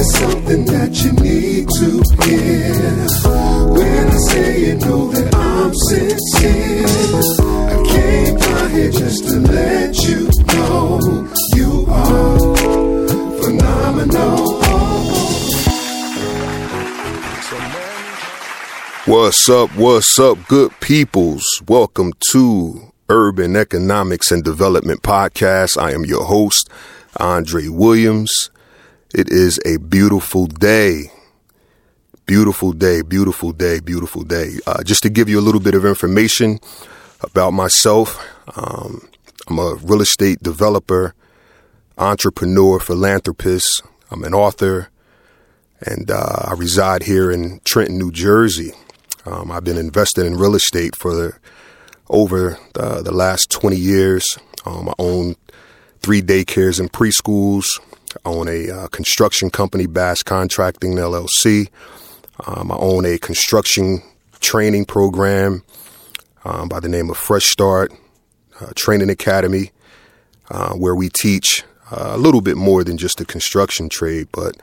there's something that you need to hear. When I say you know that I'm sincere, I came down here just to let you know you are phenomenal. What's up? What's up, good peoples? Welcome to Urban Economics and Development Podcast. I am your host, Andre Williams. It is a beautiful day. Beautiful day, beautiful day, beautiful day. Uh, just to give you a little bit of information about myself, um, I'm a real estate developer, entrepreneur, philanthropist. I'm an author, and uh, I reside here in Trenton, New Jersey. Um, I've been invested in real estate for over the, the last 20 years. Um, I own three daycares and preschools. I own a uh, construction company, Bass Contracting LLC. Um, I own a construction training program um, by the name of Fresh Start uh, Training Academy, uh, where we teach uh, a little bit more than just the construction trade, but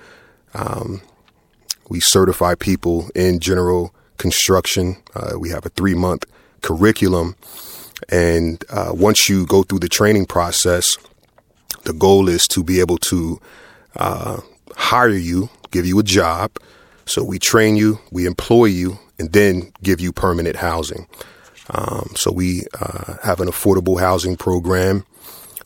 um, we certify people in general construction. Uh, we have a three month curriculum. And uh, once you go through the training process, the goal is to be able to uh, hire you, give you a job. So we train you, we employ you, and then give you permanent housing. Um, so we uh, have an affordable housing program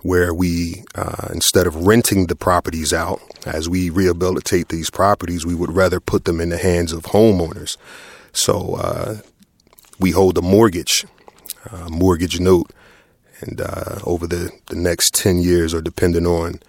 where we, uh, instead of renting the properties out, as we rehabilitate these properties, we would rather put them in the hands of homeowners. So uh, we hold a mortgage, uh, mortgage note, and uh, over the, the next 10 years, or depending on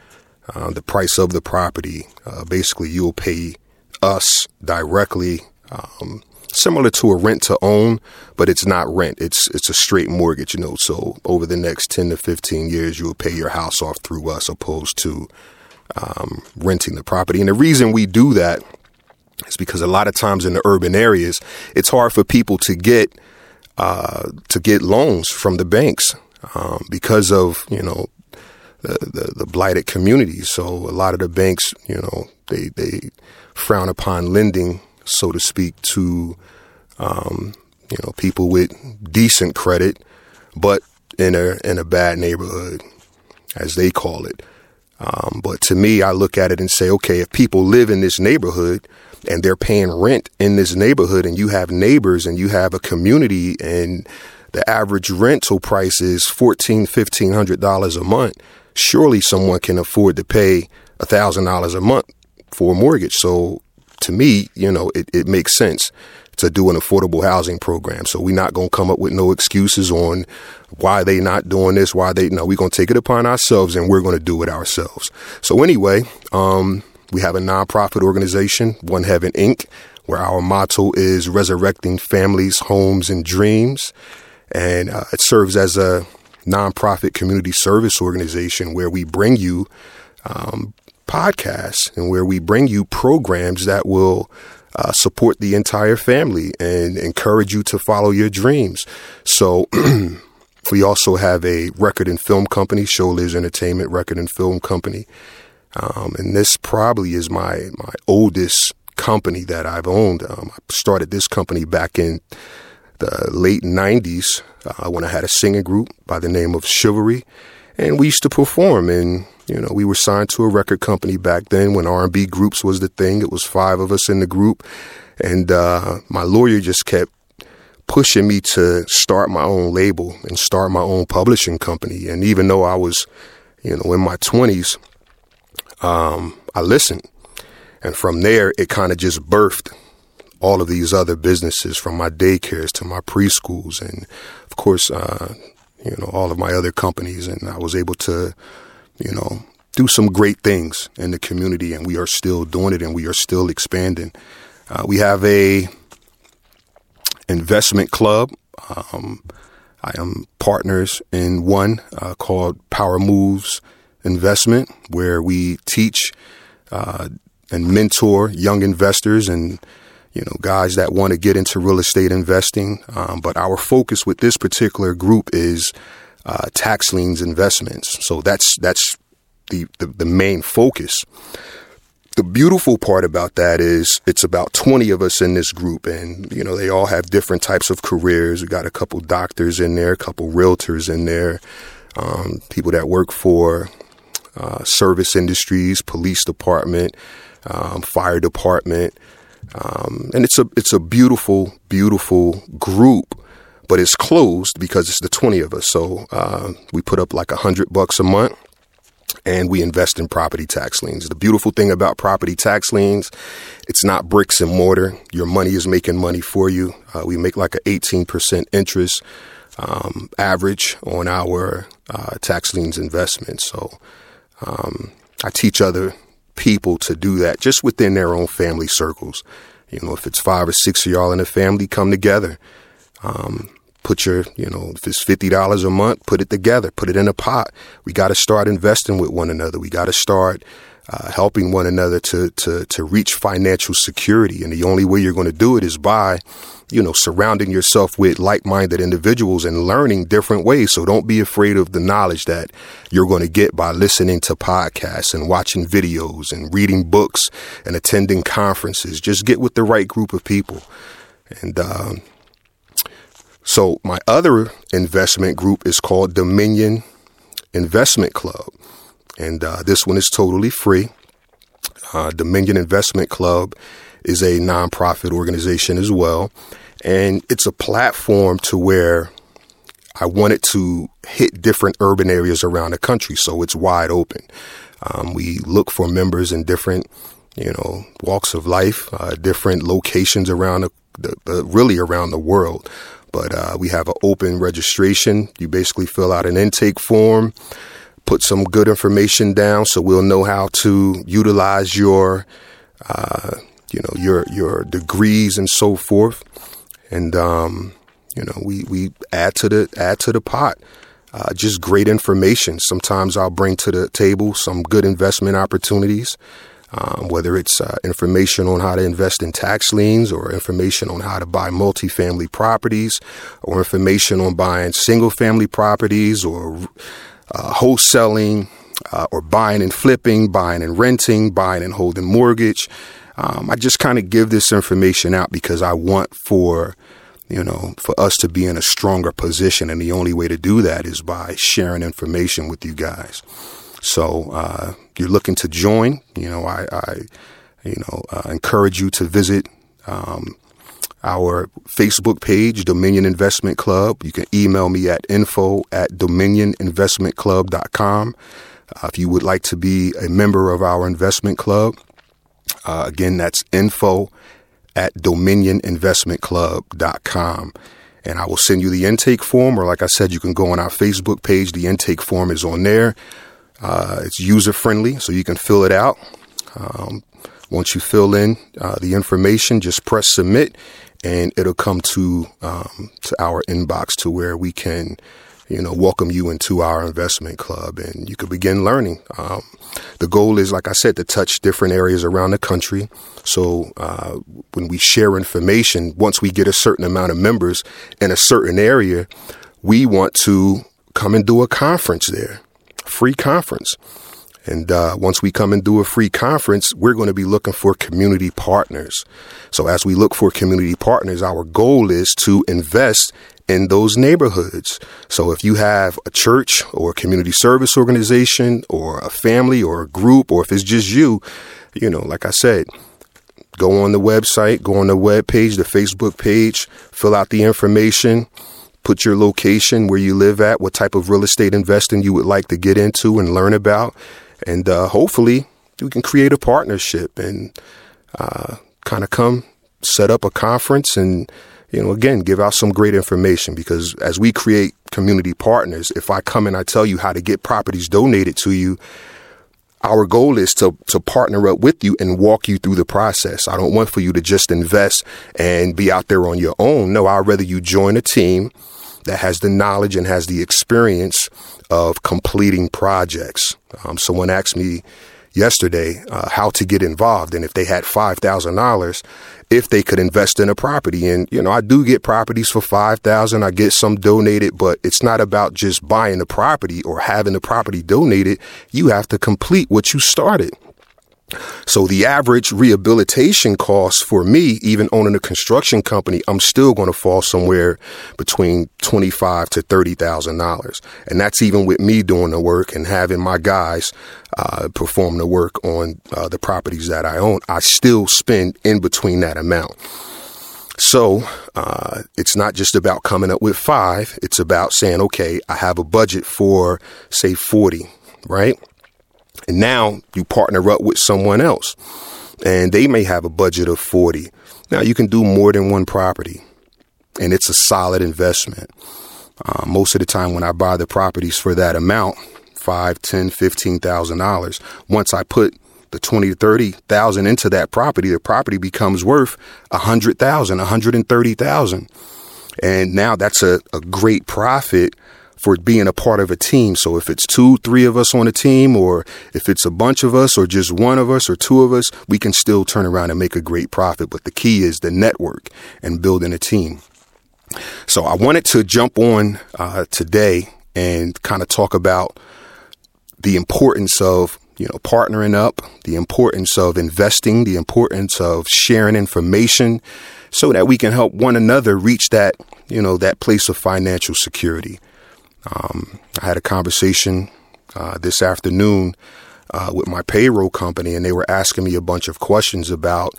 uh, the price of the property, uh, basically you'll pay us directly. Um, similar to a rent to own, but it's not rent. It's it's a straight mortgage, you know. So over the next ten to fifteen years, you will pay your house off through us, opposed to um, renting the property. And the reason we do that is because a lot of times in the urban areas, it's hard for people to get uh, to get loans from the banks um, because of you know the, the, the blighted communities. So a lot of the banks, you know, they they frown upon lending, so to speak, to um, you know people with decent credit, but in a in a bad neighborhood, as they call it. Um, but to me, I look at it and say, okay, if people live in this neighborhood and they're paying rent in this neighborhood, and you have neighbors and you have a community, and the average rental price is fourteen, fifteen hundred dollars a month, surely someone can afford to pay a thousand dollars a month for a mortgage. So to me, you know, it, it makes sense to do an affordable housing program. So we're not going to come up with no excuses on why they not doing this, why they, no, we're going to take it upon ourselves and we're going to do it ourselves. So anyway, um, we have a nonprofit organization, One Heaven Inc., where our motto is resurrecting families, homes, and dreams. And uh, it serves as a nonprofit community service organization where we bring you um, podcasts and where we bring you programs that will uh, support the entire family and encourage you to follow your dreams. So, we also have a record and film company, Showliz Entertainment Record and Film Company. Um, and this probably is my, my oldest company that I've owned. Um, I started this company back in the late 90s uh, when I had a singing group by the name of Chivalry. And we used to perform and you know, we were signed to a record company back then when R&B groups was the thing. It was five of us in the group. And uh, my lawyer just kept pushing me to start my own label and start my own publishing company. And even though I was, you know, in my 20s, um, I listened. And from there, it kind of just birthed all of these other businesses from my daycares to my preschools and, of course, uh, you know, all of my other companies. And I was able to, you know, do some great things in the community. And we are still doing it and we are still expanding. Uh, we have a investment club. Um, I am partners in one uh, called Power Moves investment where we teach uh, and mentor young investors and you know guys that want to get into real estate investing. Um, but our focus with this particular group is uh, tax liens investments. So that's that's the, the, the main focus. The beautiful part about that is it's about 20 of us in this group and you know they all have different types of careers we got a couple doctors in there a couple realtors in there um, people that work for uh, service industries police department um, fire department um, and it's a it's a beautiful beautiful group but it's closed because it's the 20 of us so uh, we put up like a hundred bucks a month and we invest in property tax liens. The beautiful thing about property tax liens, it's not bricks and mortar. Your money is making money for you. Uh, we make like an 18% interest um, average on our uh, tax liens investments. So um, I teach other people to do that just within their own family circles. You know, if it's five or six of y'all in a family, come together. Um, put your, you know, if it's $50 a month, put it together, put it in a pot. We got to start investing with one another. We got to start uh, helping one another to, to, to reach financial security. And the only way you're going to do it is by, you know, surrounding yourself with like-minded individuals and learning different ways. So don't be afraid of the knowledge that you're going to get by listening to podcasts and watching videos and reading books and attending conferences. Just get with the right group of people. And, um, so my other investment group is called Dominion Investment Club. And uh, this one is totally free. Uh, Dominion Investment Club is a nonprofit organization as well. And it's a platform to where I wanted to hit different urban areas around the country. So it's wide open. Um, we look for members in different, you know, walks of life, uh, different locations around the, the, really around the world. But uh, we have an open registration. You basically fill out an intake form, put some good information down, so we'll know how to utilize your, uh, you know, your your degrees and so forth. And um, you know, we we add to the add to the pot. Uh, just great information. Sometimes I'll bring to the table some good investment opportunities um, whether it's uh, information on how to invest in tax liens or information on how to buy multifamily properties or information on buying single family properties or uh, wholesaling uh, or buying and flipping, buying and renting, buying and holding mortgage. Um, I just kind of give this information out because I want for you know, for us to be in a stronger position. And the only way to do that is by sharing information with you guys. So uh, you're looking to join, you know, I, I you know, uh, encourage you to visit um, our Facebook page, Dominion Investment Club. You can email me at info at dominioninvestmentclub.com. Uh, if you would like to be a member of our investment club, uh, again, that's info at dominioninvestmentclub.com. And I will send you the intake form, or like I said, you can go on our Facebook page. The intake form is on there. Uh, it's user friendly, so you can fill it out. Um, once you fill in uh, the information, just press submit, and it'll come to um, to our inbox to where we can, you know, welcome you into our investment club, and you can begin learning. Um, the goal is, like I said, to touch different areas around the country. So uh, when we share information, once we get a certain amount of members in a certain area, we want to come and do a conference there free conference. And uh, once we come and do a free conference, we're going to be looking for community partners. So as we look for community partners, our goal is to invest in those neighborhoods. So if you have a church or a community service organization or a family or a group, or if it's just you, you know, like I said, go on the website, go on the web page, the Facebook page, fill out the information put your location where you live at, what type of real estate investing you would like to get into and learn about. And uh, hopefully, we can create a partnership and uh, kind of come set up a conference and, you know, again, give out some great information because as we create community partners, if I come and I tell you how to get properties donated to you, our goal is to, to partner up with you and walk you through the process. I don't want for you to just invest and be out there on your own. No, I'd rather you join a team that has the knowledge and has the experience of completing projects. Um, someone asked me yesterday uh, how to get involved and if they had $5,000 if they could invest in a property. And you know I do get properties for 5000 I get some donated but it's not about just buying the property or having the property donated. You have to complete what you started So the average rehabilitation cost for me, even owning a construction company, I'm still going to fall somewhere between twenty-five to thirty thousand dollars, and that's even with me doing the work and having my guys uh, perform the work on uh, the properties that I own. I still spend in between that amount. So uh, it's not just about coming up with five. It's about saying, okay, I have a budget for say forty, right? And now you partner up with someone else and they may have a budget of 40. Now you can do more than one property and it's a solid investment. Uh, most of the time when I buy the properties for that amount, five, ten, fifteen thousand dollars, once I put the twenty to thirty thousand into that property, the property becomes worth a hundred thousand, a hundred and thirty thousand. And now that's a, a great profit for being a part of a team. So if it's two, three of us on a team, or if it's a bunch of us, or just one of us, or two of us, we can still turn around and make a great profit. But the key is the network and building a team. So I wanted to jump on uh, today and kind of talk about the importance of you know partnering up, the importance of investing, the importance of sharing information, so that we can help one another reach that you know that place of financial security. Um, I had a conversation uh, this afternoon uh, with my payroll company, and they were asking me a bunch of questions about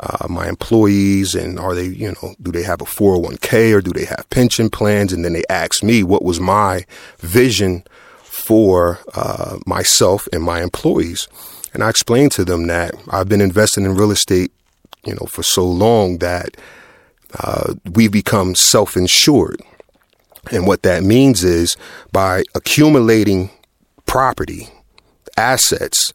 uh, my employees and are they, you know, do they have a 401k or do they have pension plans? And then they asked me what was my vision for uh, myself and my employees. And I explained to them that I've been investing in real estate, you know, for so long that uh, we've become self insured. And what that means is by accumulating property, assets,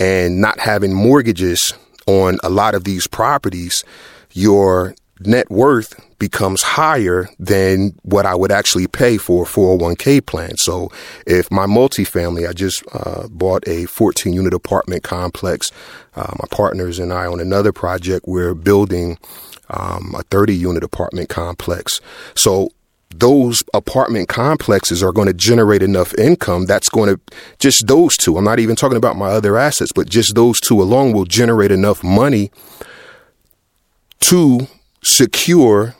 and not having mortgages on a lot of these properties, your net worth becomes higher than what I would actually pay for a 401k plan. So if my multifamily, I just uh, bought a 14 unit apartment complex. Uh, my partners and I on another project, we're building um, a 30 unit apartment complex. So those apartment complexes are going to generate enough income that's going to just those two. I'm not even talking about my other assets, but just those two alone will generate enough money to secure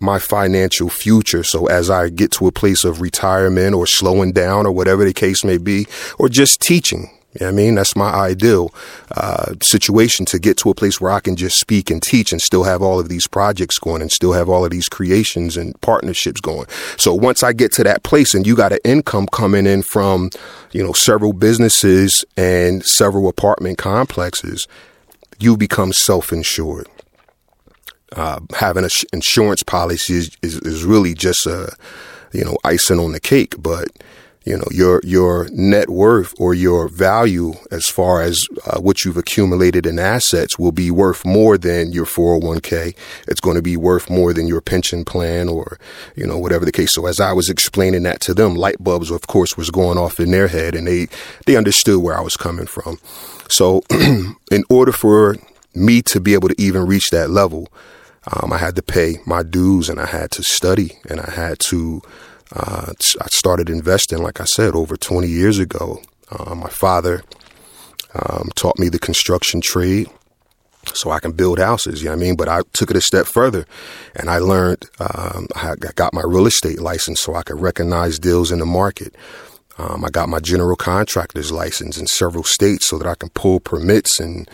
my financial future. So as I get to a place of retirement or slowing down or whatever the case may be, or just teaching, you know I mean, that's my ideal uh, situation to get to a place where I can just speak and teach and still have all of these projects going and still have all of these creations and partnerships going. So once I get to that place and you got an income coming in from, you know, several businesses and several apartment complexes, you become self-insured. Uh, having an insurance policy is, is, is really just a, you know, icing on the cake, but you know your your net worth or your value as far as uh, what you've accumulated in assets will be worth more than your 401k it's going to be worth more than your pension plan or you know whatever the case. So as i was explaining that to them light bulbs of course was going off in their head and they they understood where i was coming from. So in order for me to be able to even reach that level um, i had to pay my dues and i had to study and i had to uh, I started investing, like I said, over 20 years ago. Uh, my father um, taught me the construction trade so I can build houses, you know what I mean? But I took it a step further and I learned, um, I got my real estate license so I could recognize deals in the market. Um, I got my general contractor's license in several states so that I can pull permits and,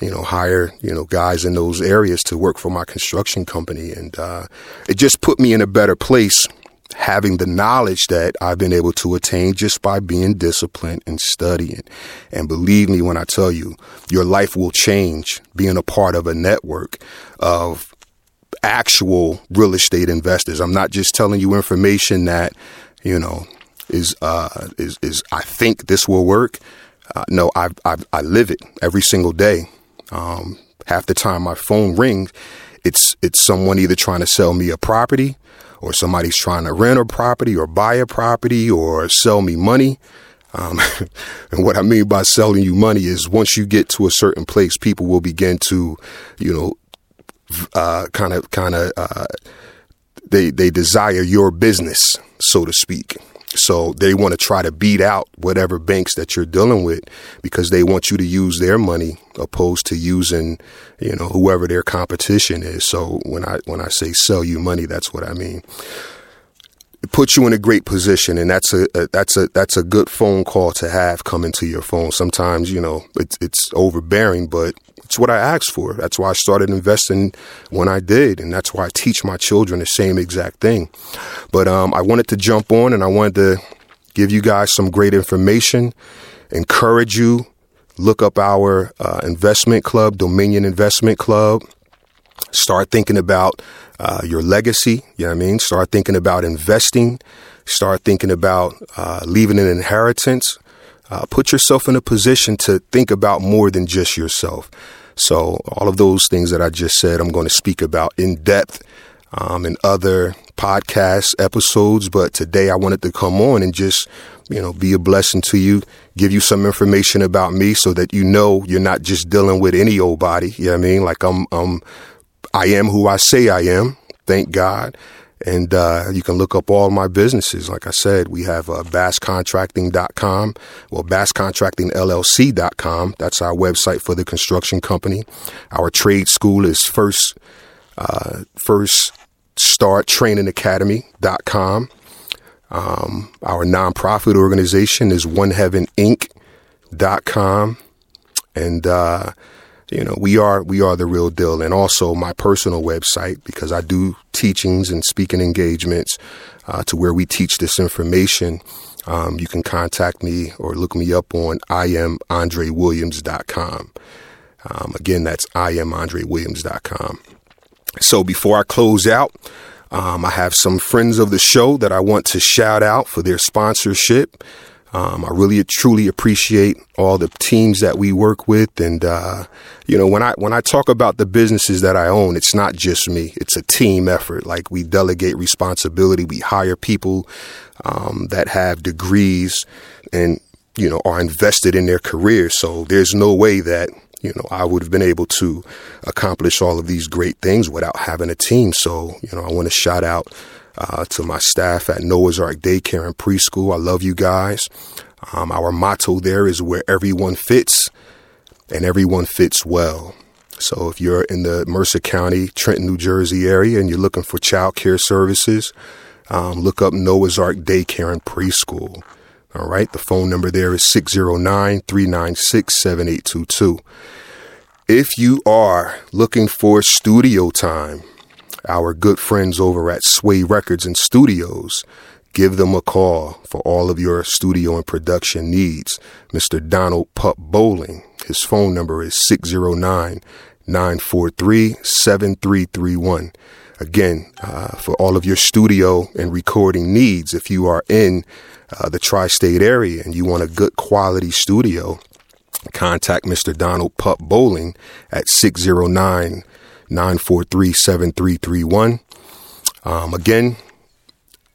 you know, hire, you know, guys in those areas to work for my construction company. And, uh, it just put me in a better place having the knowledge that I've been able to attain just by being disciplined and studying. And believe me when I tell you, your life will change being a part of a network of actual real estate investors. I'm not just telling you information that, you know, is uh is is I think this will work. Uh, no, I, I I live it every single day. Um, half the time my phone rings, it's it's someone either trying to sell me a property or somebody's trying to rent a property or buy a property or sell me money. Um, and what I mean by selling you money is once you get to a certain place, people will begin to, you know, kind of, kind of, they, they desire your business, so to speak. So they want to try to beat out whatever banks that you're dealing with because they want you to use their money opposed to using, you know, whoever their competition is. So when I when I say sell you money, that's what I mean. It puts you in a great position, and that's a, a that's a that's a good phone call to have coming to your phone. Sometimes you know it's it's overbearing, but it's what I asked for. That's why I started investing when I did, and that's why I teach my children the same exact thing. But um, I wanted to jump on, and I wanted to give you guys some great information, encourage you. Look up our uh, investment club, Dominion Investment Club. Start thinking about uh, your legacy. You know what I mean? Start thinking about investing. Start thinking about uh, leaving an inheritance. Uh, put yourself in a position to think about more than just yourself. So, all of those things that I just said, I'm going to speak about in depth um, in other podcast episodes. But today I wanted to come on and just, you know, be a blessing to you, give you some information about me so that you know you're not just dealing with any old body. You know what I mean? Like I'm, I'm, I am who I say I am. Thank God. And uh, you can look up all my businesses. Like I said, we have uh, basscontracting.com, well, basscontractingllc.com. That's our website for the construction company. Our trade school is first, uh, first start training academy.com. Um, our nonprofit organization is oneheaveninc.com. And, uh, you know, we are we are the real deal. And also my personal website because I do teachings and speaking engagements uh, to where we teach this information. Um, you can contact me or look me up on iamandrewilliams.com. Um, again, that's iamandrewilliams.com. So before I close out, um, I have some friends of the show that I want to shout out for their sponsorship. Um, I really truly appreciate all the teams that we work with, and uh, you know when I when I talk about the businesses that I own, it's not just me; it's a team effort. Like we delegate responsibility, we hire people um, that have degrees and you know are invested in their careers. So there's no way that you know I would have been able to accomplish all of these great things without having a team. So you know I want to shout out uh, to my staff at Noah's Ark Daycare and Preschool. I love you guys. Um, our motto there is where everyone fits and everyone fits well. So if you're in the Mercer County, Trenton, New Jersey area and you're looking for child care services, um, look up Noah's Ark Daycare and Preschool. All right. The phone number there is 609 396 7822. If you are looking for studio time, our good friends over at Sway Records and Studios. Give them a call for all of your studio and production needs. Mr. Donald Pup Bowling. His phone number is 609 943 7331. Again, uh, for all of your studio and recording needs, if you are in uh, the tri state area and you want a good quality studio, contact Mr. Donald Pup Bowling at 609 943 7331. Um, again,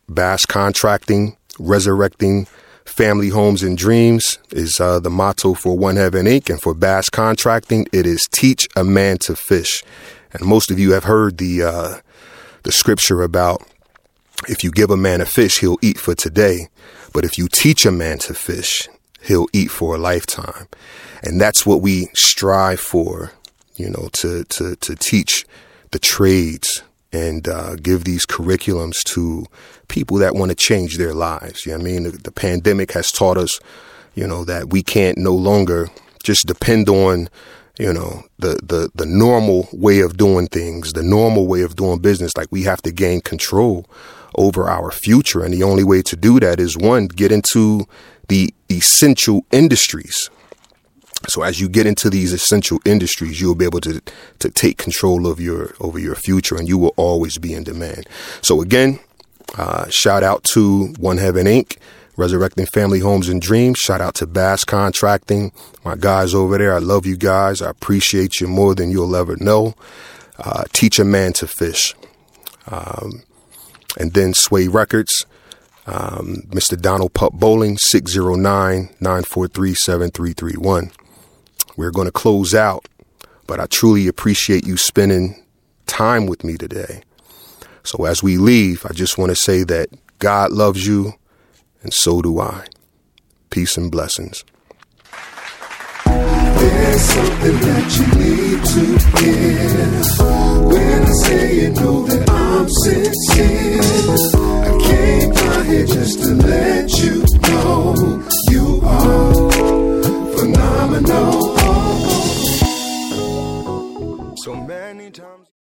Bass Contracting, Resurrecting Family Homes and Dreams is uh, the motto for One Heaven Inc. And for Bass Contracting, it is teach a man to fish. And most of you have heard the uh, the scripture about if you give a man a fish, he'll eat for today. But if you teach a man to fish, he'll eat for a lifetime. And that's what we strive for you know, to, to, to teach the trades and uh, give these curriculums to people that want to change their lives. You know I mean? The, the, pandemic has taught us, you know, that we can't no longer just depend on, you know, the, the, the normal way of doing things, the normal way of doing business. Like we have to gain control over our future. And the only way to do that is one, get into the essential industries so as you get into these essential industries, you'll be able to to take control of your over your future, and you will always be in demand. So again, uh, shout out to One Heaven Inc. Resurrecting Family Homes and Dreams. Shout out to Bass Contracting, my guys over there. I love you guys. I appreciate you more than you'll ever know. Uh, teach a man to fish. Um, and then Sway Records, um, Mr. Donald Pup Bowling, 609 943 7331. We're going to close out, but I truly appreciate you spending time with me today. So as we leave, I just want to say that God loves you and so do I. Peace and blessings. There's something that you need to hear. When I say you know that I'm sincere, I came down here just to let you know you are phenomenal.